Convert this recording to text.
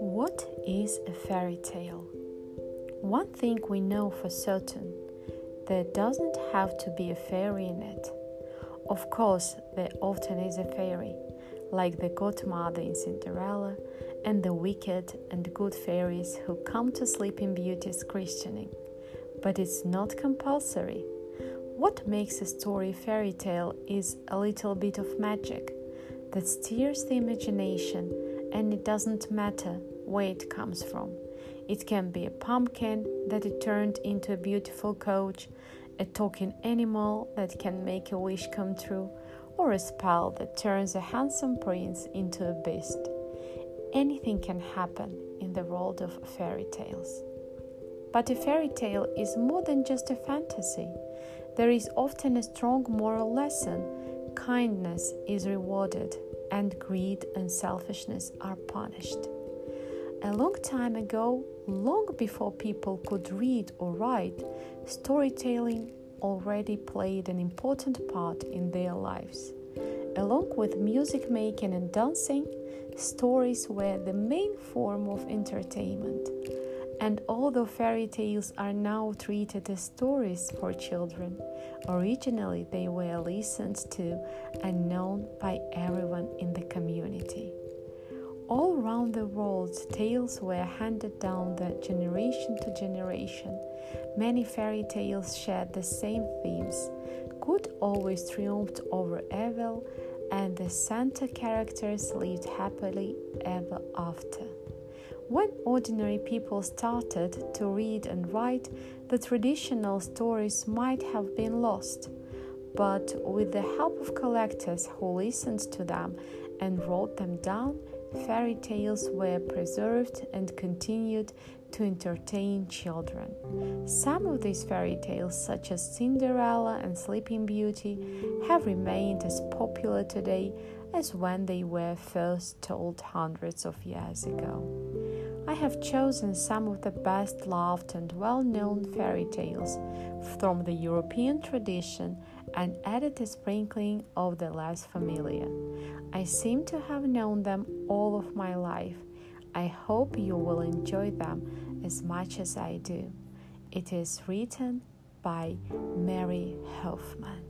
What is a fairy tale? One thing we know for certain there doesn't have to be a fairy in it. Of course, there often is a fairy, like the godmother in Cinderella and the wicked and good fairies who come to Sleeping Beauty's christening. But it's not compulsory. What makes a story fairy tale is a little bit of magic that steers the imagination, and it doesn't matter where it comes from. It can be a pumpkin that it turned into a beautiful coach, a talking animal that can make a wish come true, or a spell that turns a handsome prince into a beast. Anything can happen in the world of fairy tales. But a fairy tale is more than just a fantasy. There is often a strong moral lesson. Kindness is rewarded, and greed and selfishness are punished. A long time ago, long before people could read or write, storytelling already played an important part in their lives. Along with music making and dancing, stories were the main form of entertainment. And although fairy tales are now treated as stories for children, originally they were listened to and known by everyone in the community. All around the world, tales were handed down the generation to generation. Many fairy tales shared the same themes. Good always triumphed over evil, and the Santa characters lived happily ever after. When ordinary people started to read and write, the traditional stories might have been lost. But with the help of collectors who listened to them and wrote them down, fairy tales were preserved and continued to entertain children. Some of these fairy tales, such as Cinderella and Sleeping Beauty, have remained as popular today as when they were first told hundreds of years ago. I have chosen some of the best loved and well known fairy tales from the European tradition and added a sprinkling of the less familiar. I seem to have known them all of my life. I hope you will enjoy them as much as I do. It is written by Mary Hoffman.